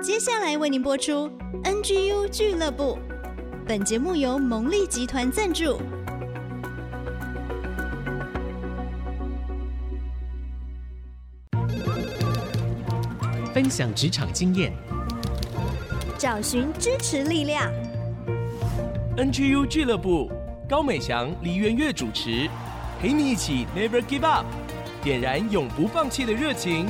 接下来为您播出 NGU 俱乐部。本节目由蒙利集团赞助，分享职场经验，找寻支持力量。NGU 俱乐部，高美祥、黎元月主持，陪你一起 Never Give Up，点燃永不放弃的热情。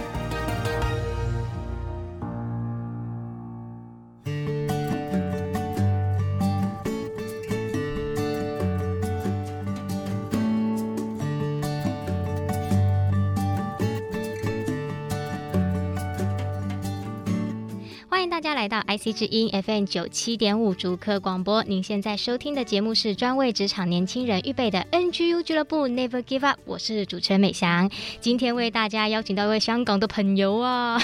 IC 之音 FM 九七点五主客广播，您现在收听的节目是专为职场年轻人预备的 NGU 俱乐部 Never Give Up，我是主持人美翔。今天为大家邀请到一位香港的朋友啊，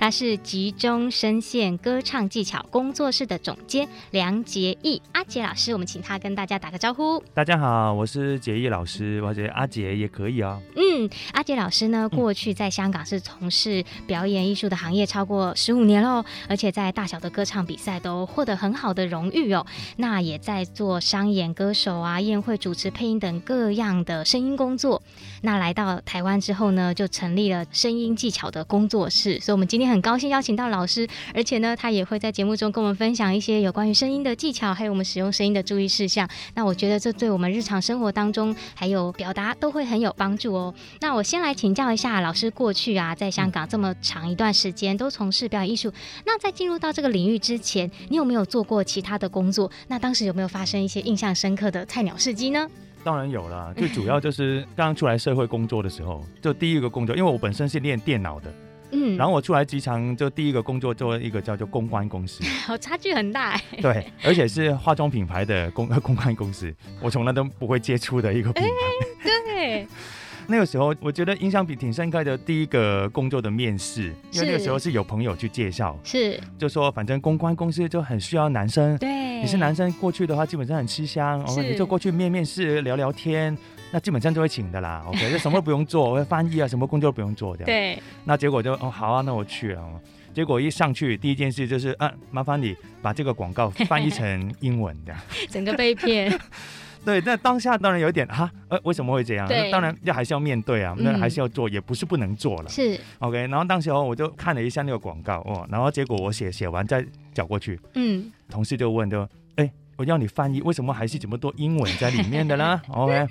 他是集中声线歌唱技巧工作室的总监梁杰义阿杰老师，我们请他跟大家打个招呼。大家好，我是杰义老师，或者阿杰也可以哦。嗯，阿杰老师呢，过去在香港是从事表演艺术的行业超过十五年喽，而且在大小的歌唱比赛都获得很好的荣誉哦。那也在做商演歌手啊、宴会主持、配音等各样的声音工作。那来到台湾之后呢，就成立了声音技巧的工作室。所以，我们今天很高兴邀请到老师，而且呢，他也会在节目中跟我们分享一些有关于声音的技巧，还有我们使用声音的注意事项。那我觉得这对我们日常生活当中还有表达都会很有帮助哦。那我先来请教一下老师，过去啊，在香港这么长一段时间都从事表演艺术。那在进入到这个领域之前，你有没有做过其他的工作？那当时有没有发生一些印象深刻的菜鸟事迹呢？当然有了，最主要就是刚刚出来社会工作的时候，就第一个工作，因为我本身是练电脑的，嗯，然后我出来机场就第一个工作做一个叫做公关公司，好，差距很大哎。对，而且是化妆品牌的公公关公司，我从来都不会接触的一个品牌，对。那个时候，我觉得印象比挺深刻的。第一个工作的面试，因为那个时候是有朋友去介绍，是就说反正公关公司就很需要男生，对，你是男生过去的话，基本上很吃香，哦，你就过去面面试聊聊天，那基本上就会请的啦。OK，就什么都不用做，我翻译啊，什么工作都不用做这样。对，那结果就哦好啊，那我去了。结果一上去，第一件事就是啊，麻烦你把这个广告翻译成英文的，整个被骗。对，那当下当然有点哈，呃，为什么会这样？那当然要还是要面对啊，那还是要做，嗯，也不是不能做了。是，OK。然后当时候我就看了一下那个广告哦，然后结果我写写完再交过去，嗯，同事就问就，哎。我要你翻译，为什么还是这么多英文在里面的呢？OK，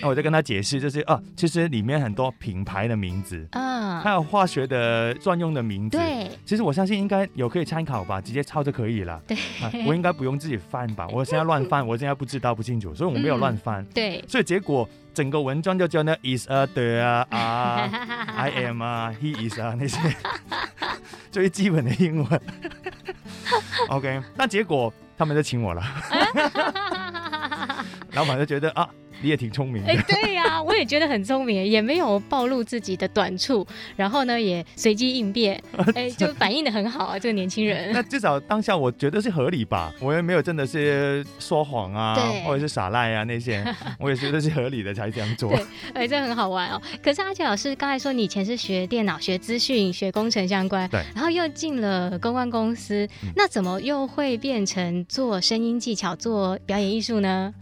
那我就跟他解释，就是啊，其实里面很多品牌的名字啊，还有化学的专用的名字。对，其实我相信应该有可以参考吧，直接抄就可以了。对，啊、我应该不用自己翻吧？我现在乱翻，我现在不知道不清楚，所以我没有乱翻。嗯、对，所以结果整个文章就叫那 is a the 啊啊，I am 啊，he is 啊那些最基本的英文。OK，那结果。他们就请我了，老板就觉得啊。你也挺聪明的，哎、欸，对呀、啊，我也觉得很聪明，也没有暴露自己的短处，然后呢，也随机应变，哎、欸，就反应的很好啊，这个年轻人。那至少当下我觉得是合理吧，我也没有真的是说谎啊，或者是耍赖啊那些，我也觉得是合理的才这样做。对，哎、欸，这很好玩哦。可是阿杰老师刚才说你以前是学电脑、学资讯、学工程相关，对，然后又进了公关公司，嗯、那怎么又会变成做声音技巧、做表演艺术呢？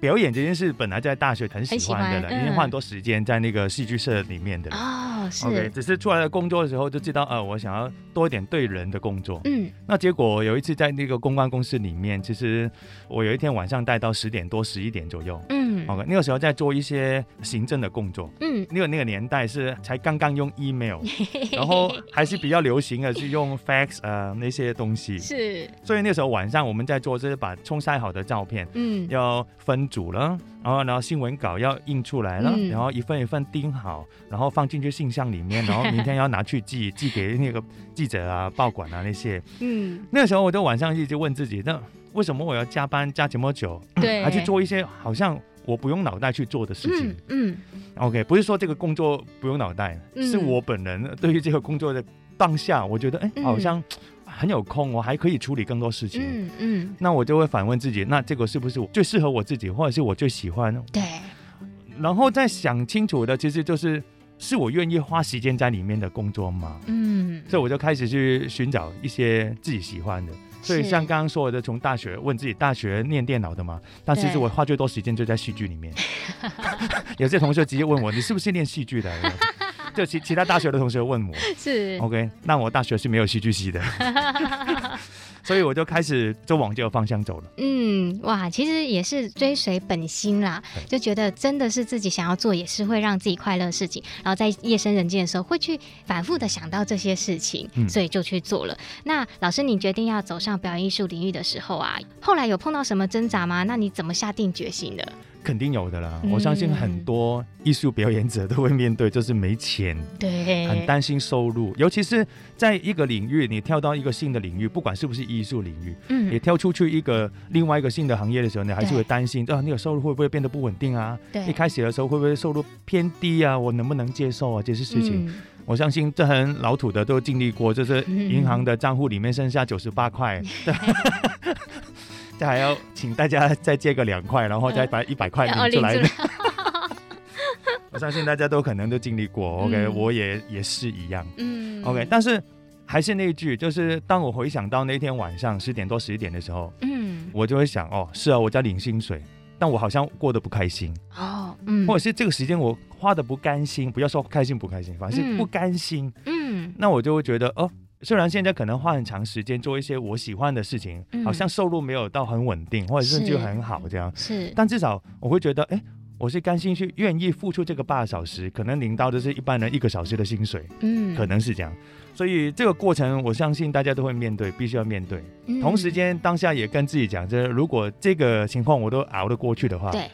表演这件事本来在大学很喜欢的了，因为花很多时间在那个戏剧社里面的了。哦，是。OK，只是出来了工作的时候就知道，呃，我想要多一点对人的工作。嗯。那结果有一次在那个公关公司里面，其实我有一天晚上待到十点多、十一点左右。嗯。OK，那个时候在做一些行政的工作。嗯。那个那个年代是才刚刚用 email，然后还是比较流行的是用 fax 呃那些东西。是。所以那个时候晚上我们在做，就是把冲晒好的照片，嗯，要分。组了，然后然后新闻稿要印出来了，嗯、然后一份一份钉好，然后放进去信箱里面，然后明天要拿去寄，寄给那个记者啊、报馆啊那些。嗯，那个时候我就晚上一直问自己，那为什么我要加班加这么久，对，还去做一些好像我不用脑袋去做的事情？嗯，嗯，OK，不是说这个工作不用脑袋，嗯、是我本人对于这个工作的当下，我觉得哎，好像。很有空，我还可以处理更多事情。嗯嗯，那我就会反问自己，那这个是不是最适合我自己，或者是我最喜欢？对。然后再想清楚的，其实就是是我愿意花时间在里面的工作吗？嗯，所以我就开始去寻找一些自己喜欢的。所以像刚刚说的，从大学问自己大学念电脑的嘛，但其实我花最多时间就在戏剧里面。有些同学直接问我，你是不是念戏剧的？就其其他大学的同学问我，是 OK，那我大学是没有戏剧系的。所以我就开始就往这个方向走了。嗯，哇，其实也是追随本心啦，就觉得真的是自己想要做，也是会让自己快乐的事情。然后在夜深人静的时候，会去反复的想到这些事情，所以就去做了。嗯、那老师，你决定要走上表演艺术领域的时候啊，后来有碰到什么挣扎吗？那你怎么下定决心的？肯定有的啦，我相信很多艺术表演者都会面对，就是没钱，对，很担心收入，尤其是在一个领域，你跳到一个新的领域，不管是不是艺术领域，嗯，你跳出去一个另外一个新的行业的时候，你还是会担心，啊，那个收入会不会变得不稳定啊？对，一开始的时候会不会收入偏低啊？我能不能接受啊？这些事情，嗯、我相信这很老土的都经历过，就是银行的账户里面剩下九十八块。还要请大家再借个两块，然后再把一百块领出来。我相信大家都可能都经历过，OK，嗯，我也也是一样，嗯，OK。但是还是那一句，就是当我回想到那天晚上十点多十一点的时候，嗯，我就会想，哦，是啊，我在领薪水，但我好像过得不开心，哦，嗯，或者是这个时间我花的不甘心，不要说开心不开心，反正是不甘心，嗯，那我就会觉得，哦。虽然现在可能花很长时间做一些我喜欢的事情，嗯、好像收入没有到很稳定，或者是就很好这样，是，但至少我会觉得，哎，我是甘心去愿意付出这个八个小时，可能领到的是一般人一个小时的薪水，嗯，可能是这样。所以这个过程，我相信大家都会面对，必须要面对。嗯、同时间当下也跟自己讲，就是如果这个情况我都熬得过去的话，对。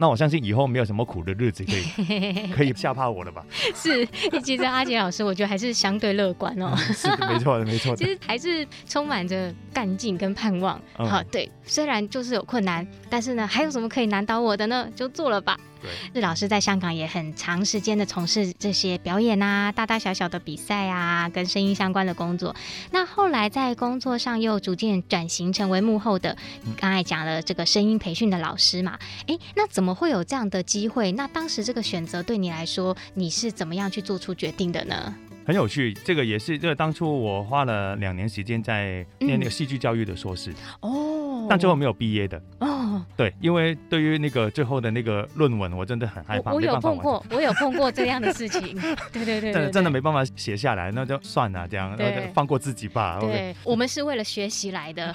那我相信以后没有什么苦的日子可以 可以吓怕我了吧？是，其实阿杰老师，我觉得还是相对乐观哦。是的，没错的，没错的。其实还是充满着干劲跟盼望。嗯、好，对，虽然就是有困难，但是呢，还有什么可以难倒我的呢？就做了吧。对，日老师在香港也很长时间的从事这些表演啊，大大小小的比赛啊，跟声音相关的工作。那后来在工作上又逐渐转型成为幕后的，刚才讲了这个声音培训的老师嘛？哎，那怎么会有这样的机会？那当时这个选择对你来说，你是怎么样去做出决定的呢？很有趣，这个也是，这个当初我花了两年时间在念那个戏剧教育的硕士哦，但最后没有毕业的哦。对，因为对于那个最后的那个论文，我真的很害怕。我有碰过，我有碰过这样的事情。对对对，真的真的没办法写下来，那就算了，这样，那就放过自己吧。对，我们是为了学习来的。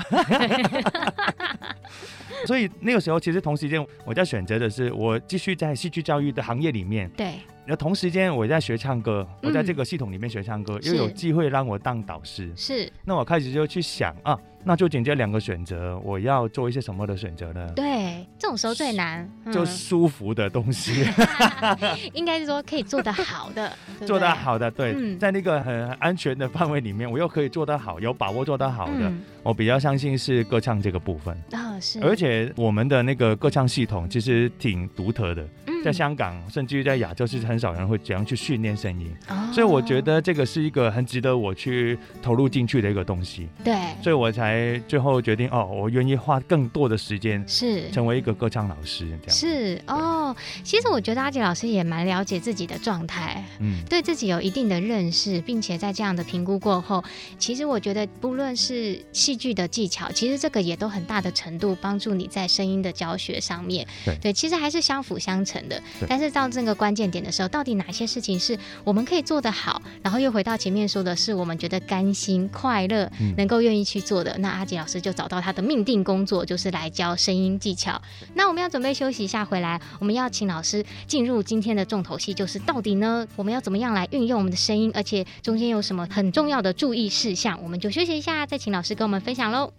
所以那个时候，其实同时间我在选择的是，我继续在戏剧教育的行业里面。对。那同时间我在学唱歌，我在这个系统里面学唱歌，又有机会让我当导师。是。那我开始就去想啊。那就紧接两个选择，我要做一些什么的选择呢？对，这种时候最难，嗯、就舒服的东西，应该是说可以做得好的，做得好的，对，嗯、在那个很安全的范围里面，我又可以做得好，有把握做得好的，嗯、我比较相信是歌唱这个部分啊，是，而且我们的那个歌唱系统其实挺独特的。在香港，甚至于在亚洲，是很少人会怎样去训练声音，哦、所以我觉得这个是一个很值得我去投入进去的一个东西。对，所以我才最后决定，哦，我愿意花更多的时间，是。成为一个歌唱老师这样。是哦，其实我觉得阿杰老师也蛮了解自己的状态，嗯，对自己有一定的认识，并且在这样的评估过后，其实我觉得不论是戏剧的技巧，其实这个也都很大的程度帮助你在声音的教学上面。对，对，其实还是相辅相成的。但是到这个关键点的时候，到底哪些事情是我们可以做得好？然后又回到前面说的是我们觉得甘心、快乐，能够愿意去做的。嗯、那阿杰老师就找到他的命定工作，就是来教声音技巧。那我们要准备休息一下，回来我们要请老师进入今天的重头戏，就是到底呢，我们要怎么样来运用我们的声音，而且中间有什么很重要的注意事项？我们就休息一下，再请老师跟我们分享喽。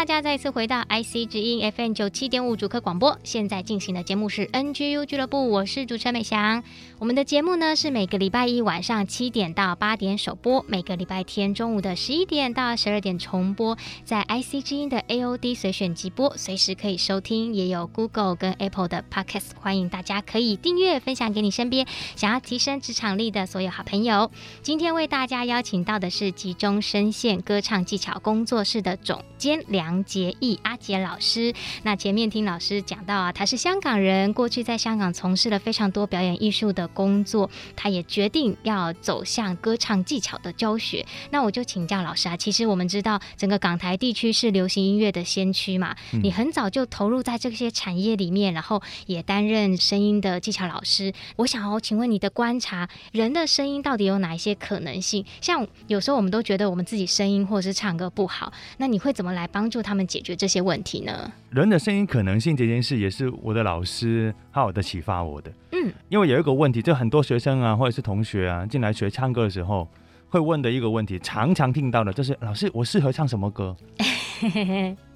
大家再次回到 IC 之音 FM 九七点五主客广播。现在进行的节目是 NGU 俱乐部，我是主持人美翔。我们的节目呢是每个礼拜一晚上七点到八点首播，每个礼拜天中午的十一点到十二点重播，在 IC 之音的 AOD 随选即播，随时可以收听，也有 Google 跟 Apple 的 Podcast，欢迎大家可以订阅分享给你身边想要提升职场力的所有好朋友。今天为大家邀请到的是集中声线歌唱技巧工作室的总监。梁洁义阿杰老师，那前面听老师讲到啊，他是香港人，过去在香港从事了非常多表演艺术的工作，他也决定要走向歌唱技巧的教学。那我就请教老师啊，其实我们知道整个港台地区是流行音乐的先驱嘛，嗯、你很早就投入在这些产业里面，然后也担任声音的技巧老师。我想哦请问你的观察，人的声音到底有哪一些可能性？像有时候我们都觉得我们自己声音或者是唱歌不好，那你会怎么来帮助他们解决这些问题呢？人的声音可能性这件事，也是我的老师好好的启发我的。嗯，因为有一个问题，就很多学生啊，或者是同学啊，进来学唱歌的时候，会问的一个问题，常常听到的就是：老师，我适合唱什么歌？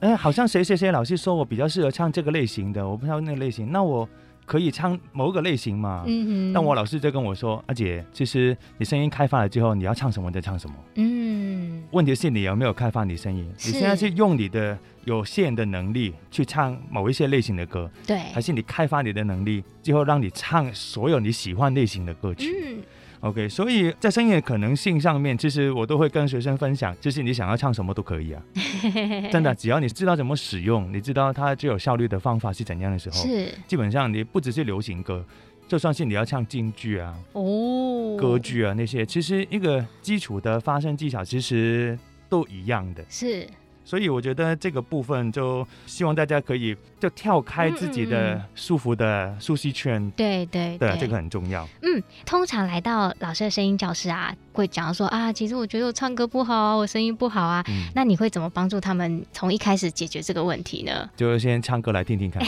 哎、欸，好像谁谁谁老师说我比较适合唱这个类型的，我不知道那个类型，那我。可以唱某个类型嘛？嗯哼。但我老师就跟我说：“阿姐，其实你声音开发了之后，你要唱什么就唱什么。嗯。问题是你有没有开发你声音？你现在是用你的有限的能力去唱某一些类型的歌，对，还是你开发你的能力，最后让你唱所有你喜欢类型的歌曲？嗯。” OK，所以在声音的可能性上面，其实我都会跟学生分享，就是你想要唱什么都可以啊，真的，只要你知道怎么使用，你知道它最有效率的方法是怎样的时候，是。基本上你不只是流行歌，就算是你要唱京剧啊、哦、歌剧啊那些，其实一个基础的发声技巧其实都一样的，是。所以我觉得这个部分就希望大家可以就跳开自己的舒服的舒适圈，对对对，这个很重要。嗯，通常来到老师的声音教室啊，会讲说啊，其实我觉得我唱歌不好，我声音不好啊。嗯，那你会怎么帮助他们从一开始解决这个问题呢？就先唱歌来听听看，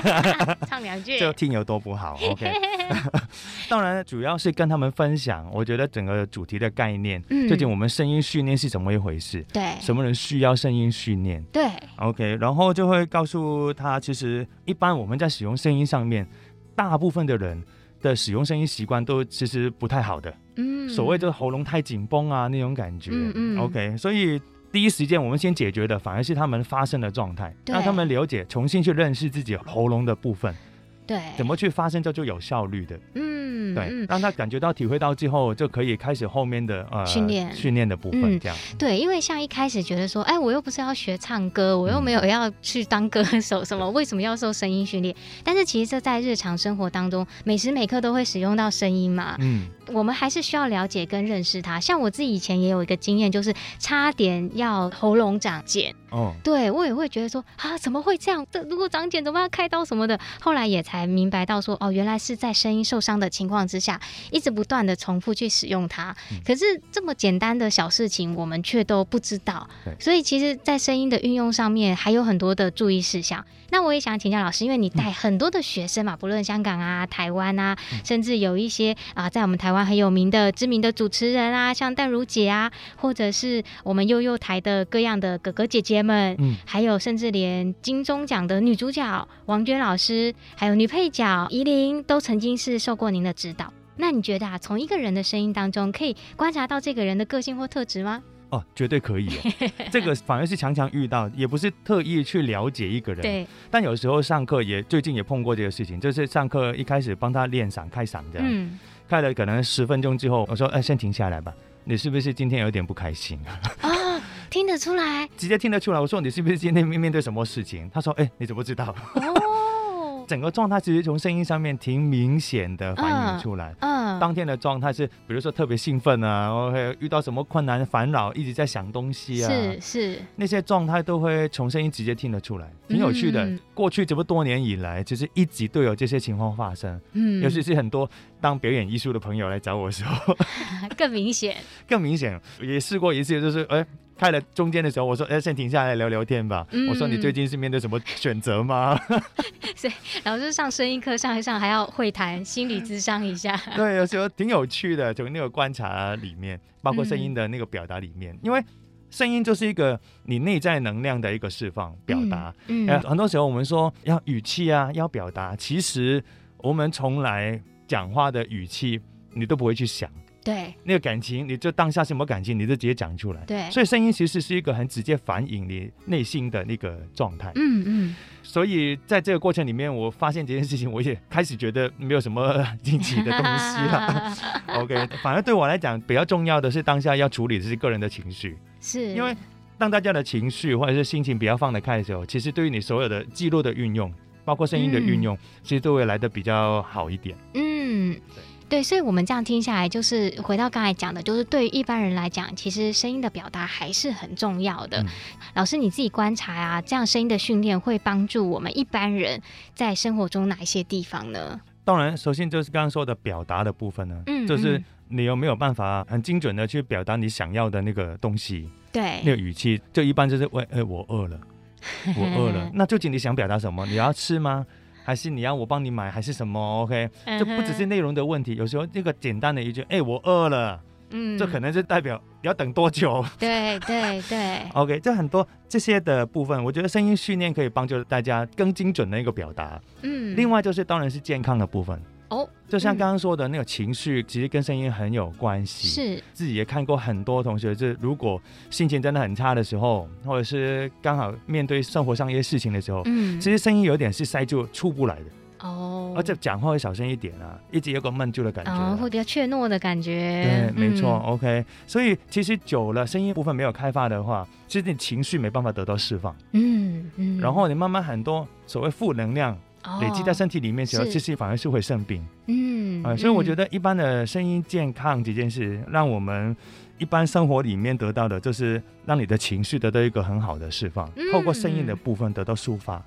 唱两句，就听有多不好。OK，当然主要是跟他们分享，我觉得整个主题的概念，嗯，究竟我们声音训练是怎么一回事？对，什么人需要？声音训练对，OK，然后就会告诉他，其实一般我们在使用声音上面，大部分的人的使用声音习惯都其实不太好的，嗯，所谓就是喉咙太紧绷啊那种感觉，嗯嗯，OK，所以第一时间我们先解决的反而是他们发声的状态，让他们了解，重新去认识自己喉咙的部分，对，怎么去发声叫做有效率的，嗯。对，让他感觉到、体会到之后，就可以开始后面的呃训练训练的部分。这样、嗯、对，因为像一开始觉得说，哎，我又不是要学唱歌，我又没有要去当歌手，什么为什么要受声音训练？但是其实这在日常生活当中，每时每刻都会使用到声音嘛。嗯。我们还是需要了解跟认识它。像我自己以前也有一个经验，就是差点要喉咙长茧。哦，对我也会觉得说啊，怎么会这样？这如果长茧，怎么要开刀什么的？后来也才明白到说，哦，原来是在声音受伤的情况之下，一直不断的重复去使用它。嗯。可是这么简单的小事情，我们却都不知道。对。所以其实，在声音的运用上面，还有很多的注意事项。那我也想请教老师，因为你带很多的学生嘛，不论香港啊、台湾啊，甚至有一些啊，在我们台湾。很有名的知名的主持人啊，像淡如姐啊，或者是我们幼幼台的各样的哥哥姐姐们，嗯，还有甚至连金钟奖的女主角王娟老师，还有女配角怡琳，都曾经是受过您的指导。那你觉得啊，从一个人的声音当中，可以观察到这个人的个性或特质吗？哦，绝对可以哦。这个反而是常常遇到，也不是特意去了解一个人。对。但有时候上课也最近也碰过这个事情，就是上课一开始帮他练嗓开嗓这样。嗯。开了可能十分钟之后，我说：“哎，先停下来吧，你是不是今天有点不开心啊？”啊，听得出来，直接听得出来。我说：“你是不是今天面面对什么事情？”他说：“哎，你怎么知道？”哦，整个状态其实从声音上面挺明显的反映出来。嗯。当天的状态是，比如说特别兴奋啊，然后遇到什么困难烦恼，一直在想东西啊，是是，那些状态都会从声音直接听得出来，挺有趣的。嗯、过去这么多年以来，其实一直都有这些情况发生，嗯，尤其是很多当表演艺术的朋友来找我的时候，更明显，更明显，也试过一次，就是哎。开了中间的时候，我说：“哎，先停下来聊聊天吧。嗯”我说：“你最近是面对什么选择吗？” 所以老师上声音课上一上，还要会谈心理咨商一下。对，有时候挺有趣的，从那个观察里面，包括声音的那个表达里面，嗯、因为声音就是一个你内在能量的一个释放表达。嗯，嗯，很多时候我们说要语气啊，要表达，其实我们从来讲话的语气你都不会去想。对，那个感情，你就当下什么感情，你就直接讲出来。对，所以声音其实是一个很直接反映你内心的那个状态。嗯嗯。所以在这个过程里面，我发现这件事情，我也开始觉得没有什么 惊奇的东西了。OK，反而对我来讲，比较重要的是当下要处理的是个人的情绪。是。因为当大家的情绪或者是心情比较放得开的时候，其实对于你所有的记录的运用，包括声音的运用，嗯、其实都会来的比较好一点。嗯。对，所以我们这样听下来，就是回到刚才讲的，就是对于一般人来讲，其实声音的表达还是很重要的。嗯、老师你自己观察啊，这样声音的训练会帮助我们一般人在生活中哪一些地方呢？当然，首先就是刚刚说的表达的部分呢，嗯，就是你有没有办法很精准的去表达你想要的那个东西？对，那个语气，就一般就是喂，哎，我饿了，我饿了。那究竟你想表达什么？你要吃吗？还是你要我帮你买，还是什么？OK，这不只是内容的问题，有时候这个简单的一句“哎，我饿了”，嗯，这可能是代表要等多久？对对对。OK，这很多这些的部分，我觉得声音训练可以帮助大家更精准的一个表达。嗯，另外就是当然是健康的部分。哦，就像刚刚说的那个情绪，其实跟声音很有关系。是，自己也看过很多同学，就是如果心情真的很差的时候，或者是刚好面对生活上一些事情的时候，嗯，其实声音有点是塞住出不来的。哦，而且讲话会小声一点啊，一直有个闷住的感觉，啊，会比较怯懦的感觉。对，没错。嗯、OK，所以其实久了，声音部分没有开发的话，其实你情绪没办法得到释放。嗯嗯，然后你慢慢很多所谓负能量。累积在身体里面时候，其实反而是会生病。嗯，啊，所以我觉得一般的声音健康这件事，让我们一般生活里面得到的，就是让你的情绪得到一个很好的释放，透过声音的部分得到抒发。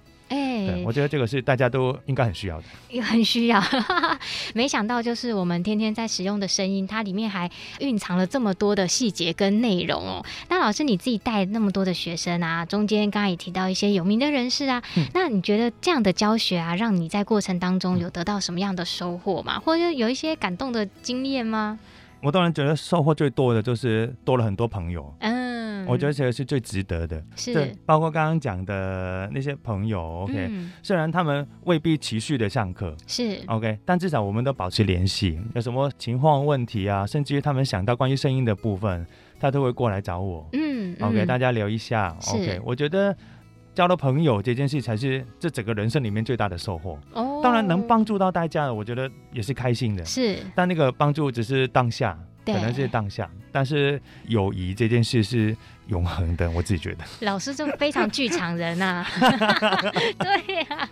对，我觉得这个是大家都应该很需要的，也很需要。没想到就是我们天天在使用的声音，它里面还蕴藏了这么多的细节跟内容哦。那老师你自己带那么多的学生啊，中间刚刚也提到一些有名的人士啊，嗯、那你觉得这样的教学啊，让你在过程当中有得到什么样的收获吗？或者有一些感动的经验吗？我当然觉得收获最多的就是多了很多朋友。嗯，我觉得这个是最值得的。是，包括刚刚讲的那些朋友，OK，嗯，虽然他们未必持续的上课，是 OK，但至少我们都保持联系。有什么情况问题啊，甚至于他们想到关于声音的部分，他都会过来找我。嗯，OK，大家聊一下。OK，我觉得。交到朋友这件事才是这整个人生里面最大的收获。哦，当然能帮助到大家，我觉得也是开心的。是，但那个帮助只是当下，可能是当下，但是友谊这件事是。永恒的，我自己觉得老师就非常剧场人呐、啊，对呀、啊，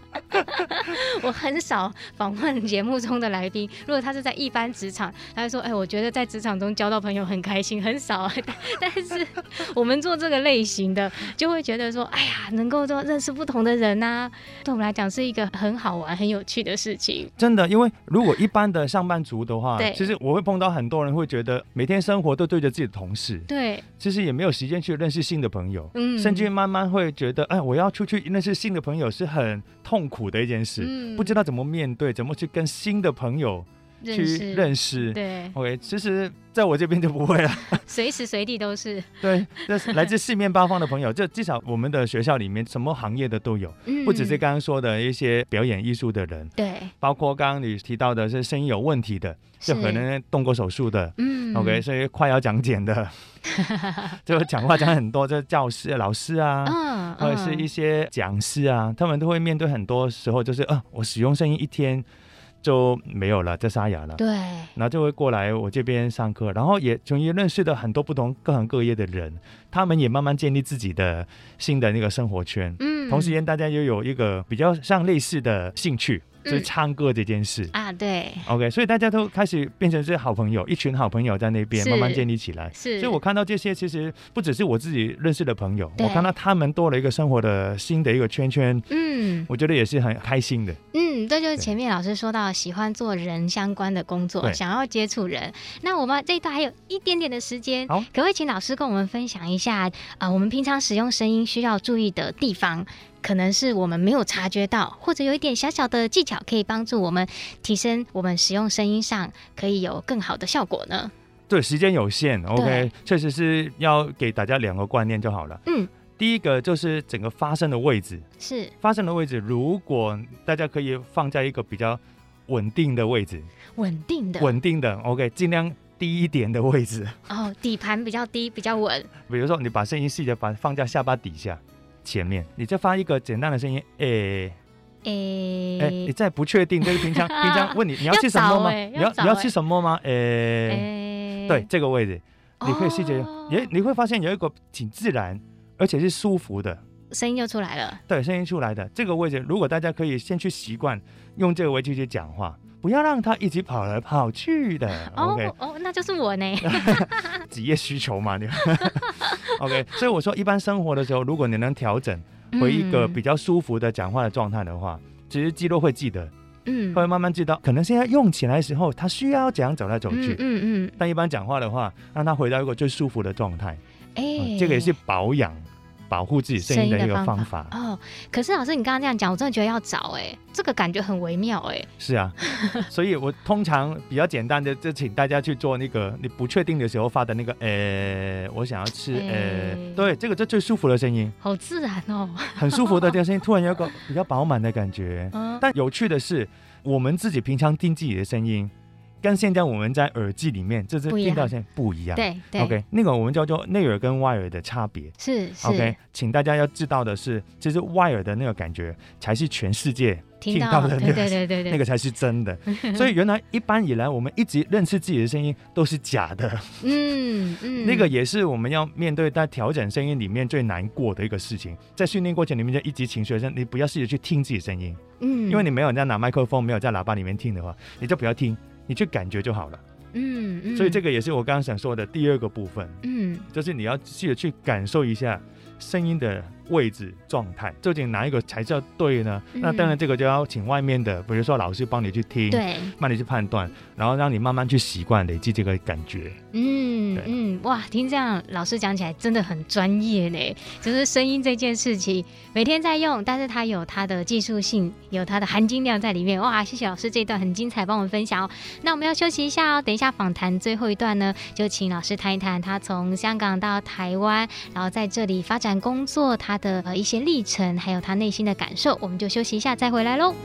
我很少访问节目中的来宾，如果他是在一般职场，他就说：“哎，我觉得在职场中交到朋友很开心。”很少但，但是我们做这个类型的，就会觉得说：“哎呀，能够说认识不同的人呐、啊，对我们来讲是一个很好玩、很有趣的事情。”真的，因为如果一般的上班族的话，对，其实我会碰到很多人会觉得每天生活都对着自己的同事，对，其实也没有时间。去认识新的朋友，嗯，甚至慢慢会觉得，哎，我要出去认识新的朋友是很痛苦的一件事，嗯，不知道怎么面对，怎么去跟新的朋友去认识，对，OK，其实在我这边就不会了，随时随地都是，对，这是来自四面八方的朋友，就至少我们的学校里面什么行业的都有，嗯，不只是刚刚说的一些表演艺术的人，对，包括刚刚你提到的是声音有问题的，就可能动过手术的，嗯，OK，所以快要讲简的。就讲话讲很多，就教师、老师啊，嗯、或者是一些讲师啊，他们都会面对很多时候，就是，呃，我使用声音一天就没有了，就沙哑了。对，然后就会过来我这边上课，然后也终于认识了很多不同各行各业的人，他们也慢慢建立自己的新的那个生活圈。嗯，同时间大家又有一个比较像类似的兴趣。就是唱歌这件事、嗯、啊，对，OK，所以大家都开始变成是好朋友，一群好朋友在那边慢慢建立起来。是，所以我看到这些，其实不只是我自己认识的朋友，我看到他们多了一个生活的新的一个圈圈，嗯，我觉得也是很开心的。嗯，这就是前面老师说到喜欢做人相关的工作，想要接触人。那我们这一段还有一点点的时间，可不可以请老师跟我们分享一下啊、呃，我们平常使用声音需要注意的地方？可能是我们没有察觉到，或者有一点小小的技巧可以帮助我们提升我们使用声音上可以有更好的效果呢？对，时间有限，OK，确实是要给大家两个观念就好了。嗯，第一个就是整个发声的位置，是发声的位置，如果大家可以放在一个比较稳定的位置，稳定的，稳定的，OK，尽量低一点的位置。哦，底盘比较低，比较稳。比如说，你把声音细的把放在下巴底下，前面，你再发一个简单的声音，诶。哎、欸欸，你再不确定，就是平常 平常问你你要吃什么吗？欸、你要你要吃什么吗？哎、对，这个位置，你可以试着，也、哦、你会发现有一个挺自然，而且是舒服的声音就出来了。对，声音出来的这个位置，如果大家可以先去习惯用这个位置去讲话，不要让它一直跑来跑去的。哦 OK 哦，那就是我呢。职业需求嘛，你 OK。所以我说，一般生活的时候，如果你能调整。回一个比较舒服的讲话的状态的话，其实肌肉会记得，嗯，会慢慢知道，可能现在用起来的时候，他需要怎样走来走去，嗯嗯。但一般讲话的话，让他回到一个最舒服的状态，哎，这个也是保养。保护自己声音的一个方法哦。可是老师，你刚刚这样讲，我真的觉得要找哎、欸，这个感觉很微妙哎、欸。是啊，所以我通常比较简单的，就请大家去做那个你不确定的时候发的那个，呃、欸，我想要吃，呃、欸，对，这个就最舒服的声音，好自然哦，很舒服的这个声音，突然有个比较饱满的感觉。嗯、但有趣的是，我们自己平常听自己的声音。跟现在我们在耳机里面，这是听到现在不一样。对对，OK，那个我们叫做内耳跟外耳的差别。是是，OK，请大家要知道的是，其实外耳的那个感觉才是全世界听到的那个，对对对对，那个才是真的。所以原来一般以来，我们一直认识自己的声音都是假的。嗯嗯，那个也是我们要面对在调整声音里面最难过的一个事情。在训练过程里面，就一直请学生，你不要试着去听自己声音，嗯，因为你没有在拿麦克风，没有在喇叭里面听的话，你就不要听。你去感觉就好了，嗯，嗯，所以这个也是我刚刚想说的第二个部分，嗯，就是你要记得去感受一下声音的位置状态，究竟哪一个才叫对呢？嗯、那当然这个就要请外面的，比如说老师帮你去听，对，帮你去判断，然后让你慢慢去习惯累积这个感觉，嗯对。嗯，哇，听这样老师讲起来真的很专业呢，就是声音这件事情每天在用，但是它有它的技术性，有它的含金量在里面，哇，谢谢老师这一段很精彩，帮我们分享哦。那我们要休息一下哦，等一下访谈最后一段呢，就请老师谈一谈他从香港到台湾，然后在这里发展工作，他他的一些历程，还有他内心的感受，我们就休息一下，再回来喽。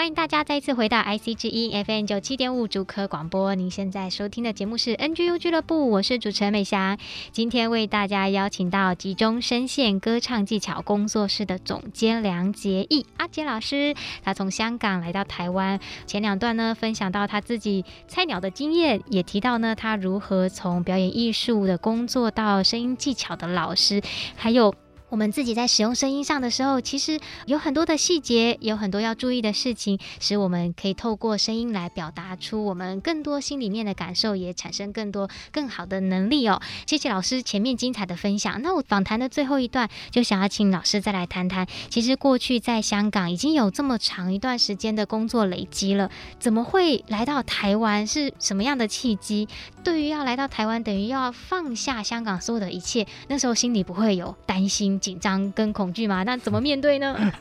欢迎大家再一次回到 IC 之音 FM 九七点五竹科广播。您现在收听的节目是 NGU 俱乐部，我是主持人美翔。今天为大家邀请到集中声线歌唱技巧工作室的总监梁洁义阿杰老师。他从香港来到台湾，前两段呢分享到他自己菜鸟的经验，也提到呢他如何从表演艺术的工作到声音技巧的老师，还有。我们自己在使用声音上的时候，其实有很多的细节，有很多要注意的事情，使我们可以透过声音来表达出我们更多心里面的感受，也产生更多更好的能力哦。谢谢老师前面精彩的分享。那我访谈的最后一段，就想要请老师再来谈谈，其实过去在香港已经有这么长一段时间的工作累积了，怎么会来到台湾？是什么样的契机？对于要来到台湾，等于要放下香港所有的一切，那时候心里不会有担心。紧张跟恐惧吗？那怎么面对呢？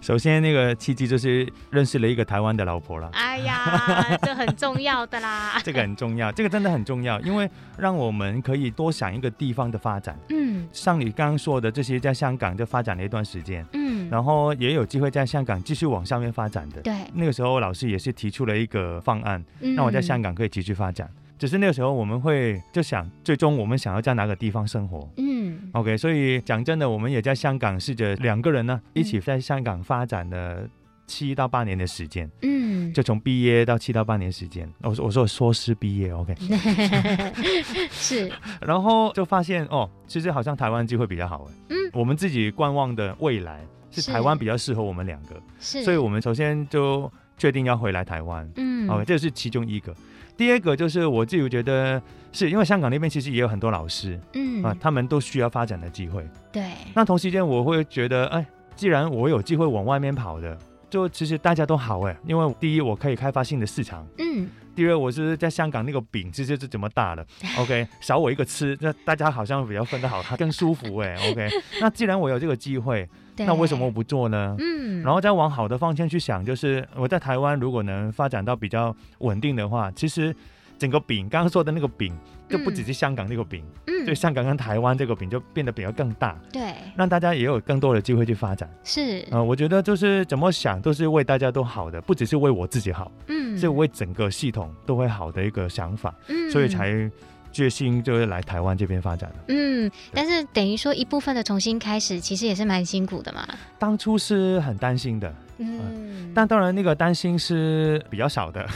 首先，那个契机就是认识了一个台湾的老婆了。哎呀，这很重要的啦。这个很重要，这个真的很重要，因为让我们可以多想一个地方的发展。嗯，像你刚刚说的，这些在香港就发展了一段时间。嗯，然后也有机会在香港继续往上面发展的。对，那个时候老师也是提出了一个方案，让我在香港可以继续发展。只是那个时候我们会就想，最终我们想要在哪个地方生活？嗯，OK，所以讲真的，我们也在香港试着两个人呢，一起在香港发展了七到八年的时间，嗯，就从毕业到七到八年时间。我说我说硕士毕业，OK，是，然后就发现哦，其实好像台湾机会比较好，嗯，我们自己观望的未来是台湾比较适合我们两个，是，所以我们首先就决定要回来台湾，嗯，OK，这是其中一个。第二个就是我自己觉得是因为香港那边其实也有很多老师，嗯。啊，他们都需要发展的机会，对。那同时间我会觉得，哎，既然我有机会往外面跑的。就其实大家都好哎，因为第一我可以开发新的市场，嗯，第二我是在香港那个饼其实是怎么大的，OK，少我一个吃，那大家好像比较分得好，它更舒服哎，OK，那既然我有这个机会，那为什么我不做呢？嗯，然后再往好的方向去想，就是我在台湾如果能发展到比较稳定的话，其实整个饼刚刚说的那个饼。就不只是香港那个饼，嗯，对，香港跟台湾这个饼就变得比较更大，对，让大家也有更多的机会去发展，是，啊、呃，我觉得就是怎么想都是为大家都好的，不只是为我自己好，嗯，是为整个系统都会好的一个想法，嗯，所以才决心就是来台湾这边发展的，嗯，但是等于说一部分的重新开始，其实也是蛮辛苦的嘛，当初是很担心的。嗯、呃，但当然那个担心是比较少的，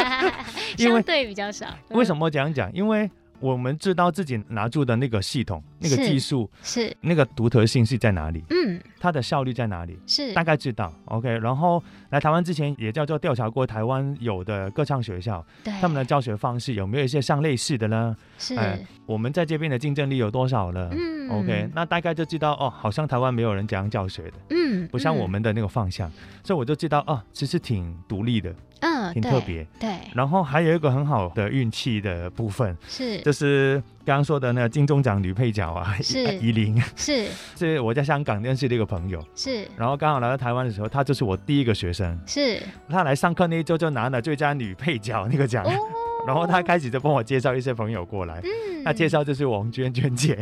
因为相对比较少。为什么这样讲？因为我们知道自己拿住的那个系统、那个技术是。那个独特性是在哪里，嗯，它的效率在哪里，是。大概知道。OK，然后来台湾之前也叫做调查过台湾有的歌唱学校，对，他们的教学方式有没有一些像类似的呢？是，呃、我们在这边的竞争力有多少了？嗯，OK，那大概就知道哦，好像台湾没有人这样教学的，嗯，不像我们的那个方向，嗯、所以我就知道哦，其实挺独立的。嗯，挺特别。对，然后还有一个很好的运气的部分，是，就是刚刚说的那个金钟奖女配角啊，是 怡琳，是，是我在香港认识的一个朋友，是，然后刚好来到台湾的时候，她就是我第一个学生，是，她来上课那一周就拿了最佳女配角那个奖，哦、然后她开始就帮我介绍一些朋友过来，嗯，她介绍就是王娟娟姐，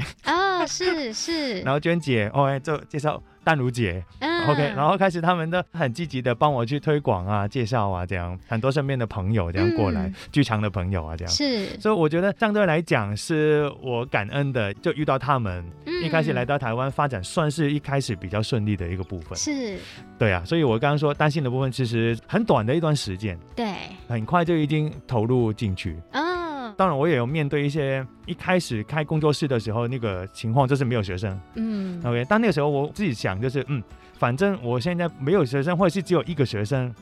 哦，是是，然后娟姐哦，就介绍。淡如姐、嗯、OK，然后开始他们都很积极的帮我去推广啊、介绍啊，这样很多身边的朋友这样过来，剧、嗯、场的朋友啊这样，是，所以我觉得相对来讲是我感恩的，就遇到他们，嗯、一开始来到台湾发展，算是一开始比较顺利的一个部分，是，对啊，所以我刚刚说担心的部分，其实很短的一段时间，对，很快就已经投入进去，嗯。当然，我也有面对一些一开始开工作室的时候那个情况，就是没有学生。嗯，OK。但那个时候我自己想，就是嗯，反正我现在没有学生，或者是只有一个学生，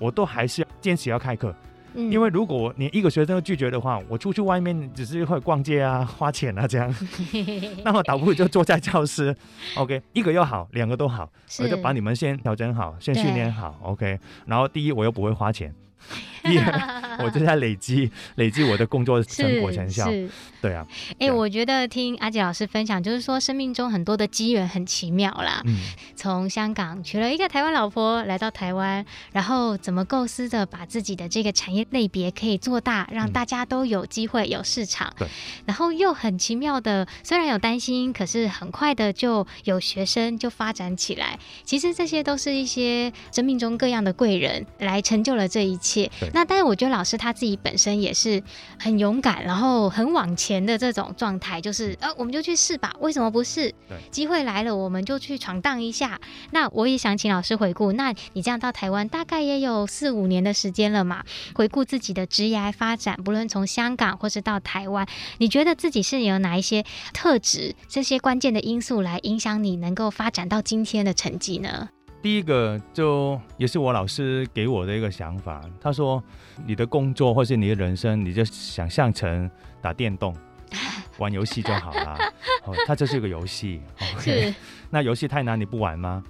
我都还是坚持要开课。嗯，因为如果你一个学生都拒绝的话，我出去外面只是会逛街啊、花钱啊这样，那我倒不如就坐在教室。OK，一个又好，两个都好，我就把你们先调整好，先训练好。OK，然后第一我又不会花钱。我就在累积 累积我的工作成果成效，对啊。哎、欸，我觉得听阿杰老师分享，就是说生命中很多的机缘很奇妙啦。嗯，从香港娶了一个台湾老婆来到台湾，然后怎么构思的把自己的这个产业类别可以做大，让大家都有机会有市场。对、嗯，然后又很奇妙的，虽然有担心，可是很快的就有学生就发展起来。其实这些都是一些生命中各样的贵人来成就了这一切。那但是我觉得老师他自己本身也是很勇敢，然后很往前的这种状态，就是呃，我们就去试吧，为什么不试？机会来了，我们就去闯荡一下。那我也想请老师回顾，那你这样到台湾大概也有四五年的时间了嘛？回顾自己的职业发展，不论从香港或是到台湾，你觉得自己是有哪一些特质，这些关键的因素来影响你能够发展到今天的成绩呢？第一个就也是我老师给我的一个想法，他说你的工作或是你的人生，你就想象成打电动、玩游戏就好了。哦，它就是一个游戏。OK，那游戏太难，你不玩吗？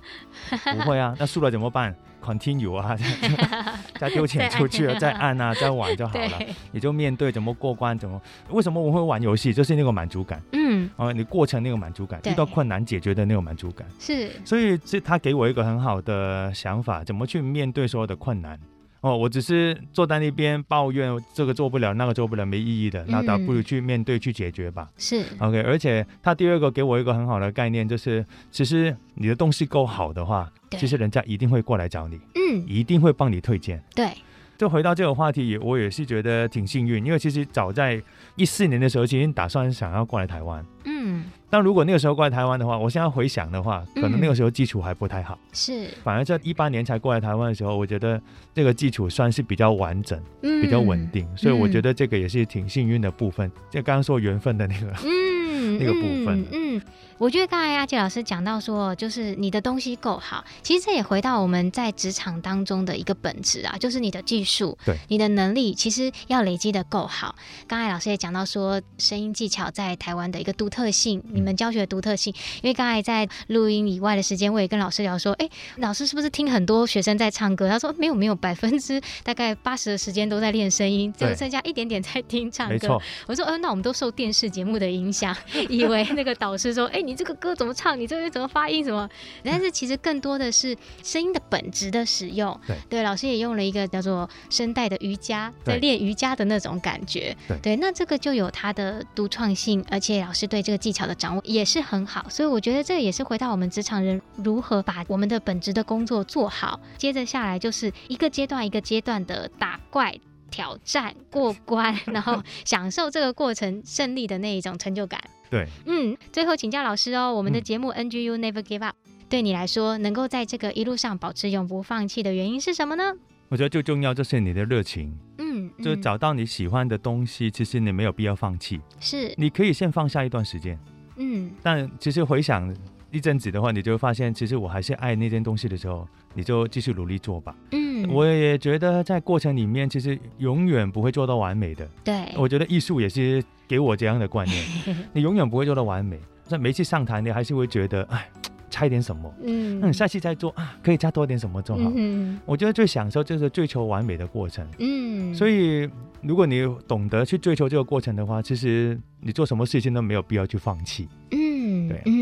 不会啊，那输了怎么办？Continue 啊，再丢钱出去了，再按啊，再玩就好了。你就面对怎么过关，怎么为什么我会玩游戏？就是那个满足感。嗯，哦，你过程那个满足感，遇到困难解决的那个满足感。是，所以这他给我一个很好的想法，怎么去面对所有的困难。哦，我只是坐在那边抱怨这个做不了，那个做不了，没意义的，那倒不如去面对去解决吧。是，OK。而且他第二个给我一个很好的概念，就是其实你的东西够好的话，其实人家一定会过来找你，嗯，一定会帮你推荐。对，就回到这个话题，我也是觉得挺幸运，因为其实早在一四年的时候，其实打算想要过来台湾。嗯。但如果那个时候过来台湾的话，我现在回想的话，可能那个时候基础还不太好。嗯、是。反而在一八年才过来台湾的时候，我觉得这个基础算是比较完整，嗯、比较稳定，所以我觉得这个也是挺幸运的部分。就刚刚说缘分的那个。嗯。那个部分，嗯，我觉得刚才阿杰老师讲到说，就是你的东西够好，其实这也回到我们在职场当中的一个本质啊，就是你的技术，对，你的能力，其实要累积的够好。刚才老师也讲到说，声音技巧在台湾的一个独特性，你们教学的独特性。因为刚才在录音以外的时间，我也跟老师聊说，哎，老师是不是听很多学生在唱歌？他说没有，没有，百分之大概八十的时间都在练声音，只有剩下一点点在听唱歌。我说，呃，那我们都受电视节目的影响。以为那个导师说：“哎、欸，你这个歌怎么唱？你这个怎么发音？什么？”但是其实更多的是声音的本质的使用。对，对，老师也用了一个叫做声带的瑜伽，在练瑜伽的那种感觉。对，对，那这个就有它的独创性，而且老师对这个技巧的掌握也是很好。所以我觉得这也是回到我们职场人如何把我们的本职的工作做好。接着下来就是一个阶段一个阶段的打怪。挑战过关，然后享受这个过程胜利的那一种成就感。对，嗯，最后请教老师哦，我们的节目 NGU Never Give Up，嗯，对你来说，能够在这个一路上保持永不放弃的原因是什么呢？我觉得最重要就是你的热情。嗯，嗯，就找到你喜欢的东西，其实你没有必要放弃。是，你可以先放下一段时间。嗯，但其实回想一阵子的话，你就会发现，其实我还是爱那件东西的时候，你就继续努力做吧。嗯。我也觉得在过程里面，其实永远不会做到完美的。对，我觉得艺术也是给我这样的观念，你永远不会做到完美。那每次上台，你还是会觉得，哎，差一点什么。嗯，那你下期再做啊，可以加多点什么做好。嗯，我觉得最享受就是追求完美的过程。嗯，所以如果你懂得去追求这个过程的话，其实你做什么事情都没有必要去放弃。嗯，对，嗯。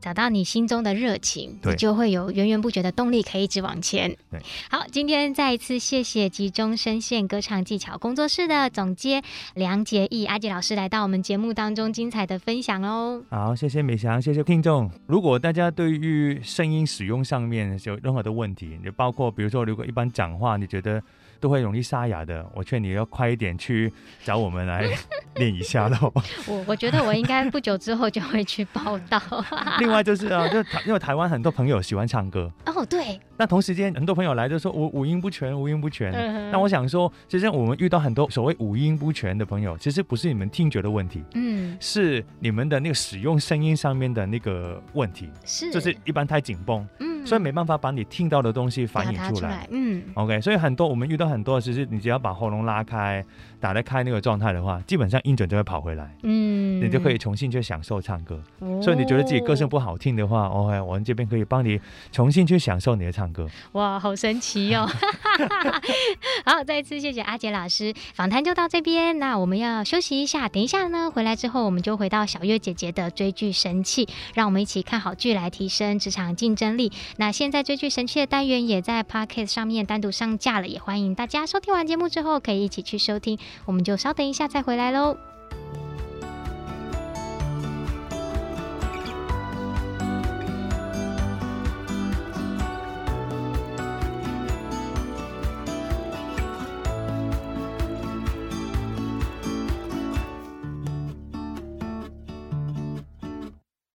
找到你心中的热情，你就会有源源不绝的动力，可以一直往前。对，好，今天再一次谢谢集中声线歌唱技巧工作室的总监梁杰义阿杰老师来到我们节目当中精彩的分享哦。好，谢谢美翔，谢谢听众。如果大家对于声音使用上面有任何的问题，也包括比如说，如果一般讲话你觉得都会容易沙哑的，我劝你要快一点去找我们来 练一下喽。我我觉得我应该不久之后就会去报道。另外就是啊，就台因为台湾很多朋友喜欢唱歌哦，对。那同时间很多朋友来就说我五音不全，五音不全。那、嗯、我想说，其实我们遇到很多所谓五音不全的朋友，其实不是你们听觉的问题，嗯，是你们的那个使用声音上面的那个问题，是就是一般太紧绷，嗯，所以没办法把你听到的东西反映出来，嗯，OK。所以很多我们遇到很多，其实你只要把喉咙拉开，打得开那个状态的话，基本上音准就会跑回来，嗯，你就可以重新去享受唱歌。哦、所以你觉得自己歌声不好听的话，OK，我们这边可以帮你重新去享受你的唱歌。哇，好神奇哟、哦！好，再一次谢谢阿杰老师，访谈就到这边。那我们要休息一下，等一下呢，回来之后我们就回到小月姐姐的追剧神器，让我们一起看好剧来提升职场竞争力。那现在追剧神器的单元也在 Pocket 上面单独上架了，也欢迎大家收听完节目之后可以一起去收听。我们就稍等一下再回来喽。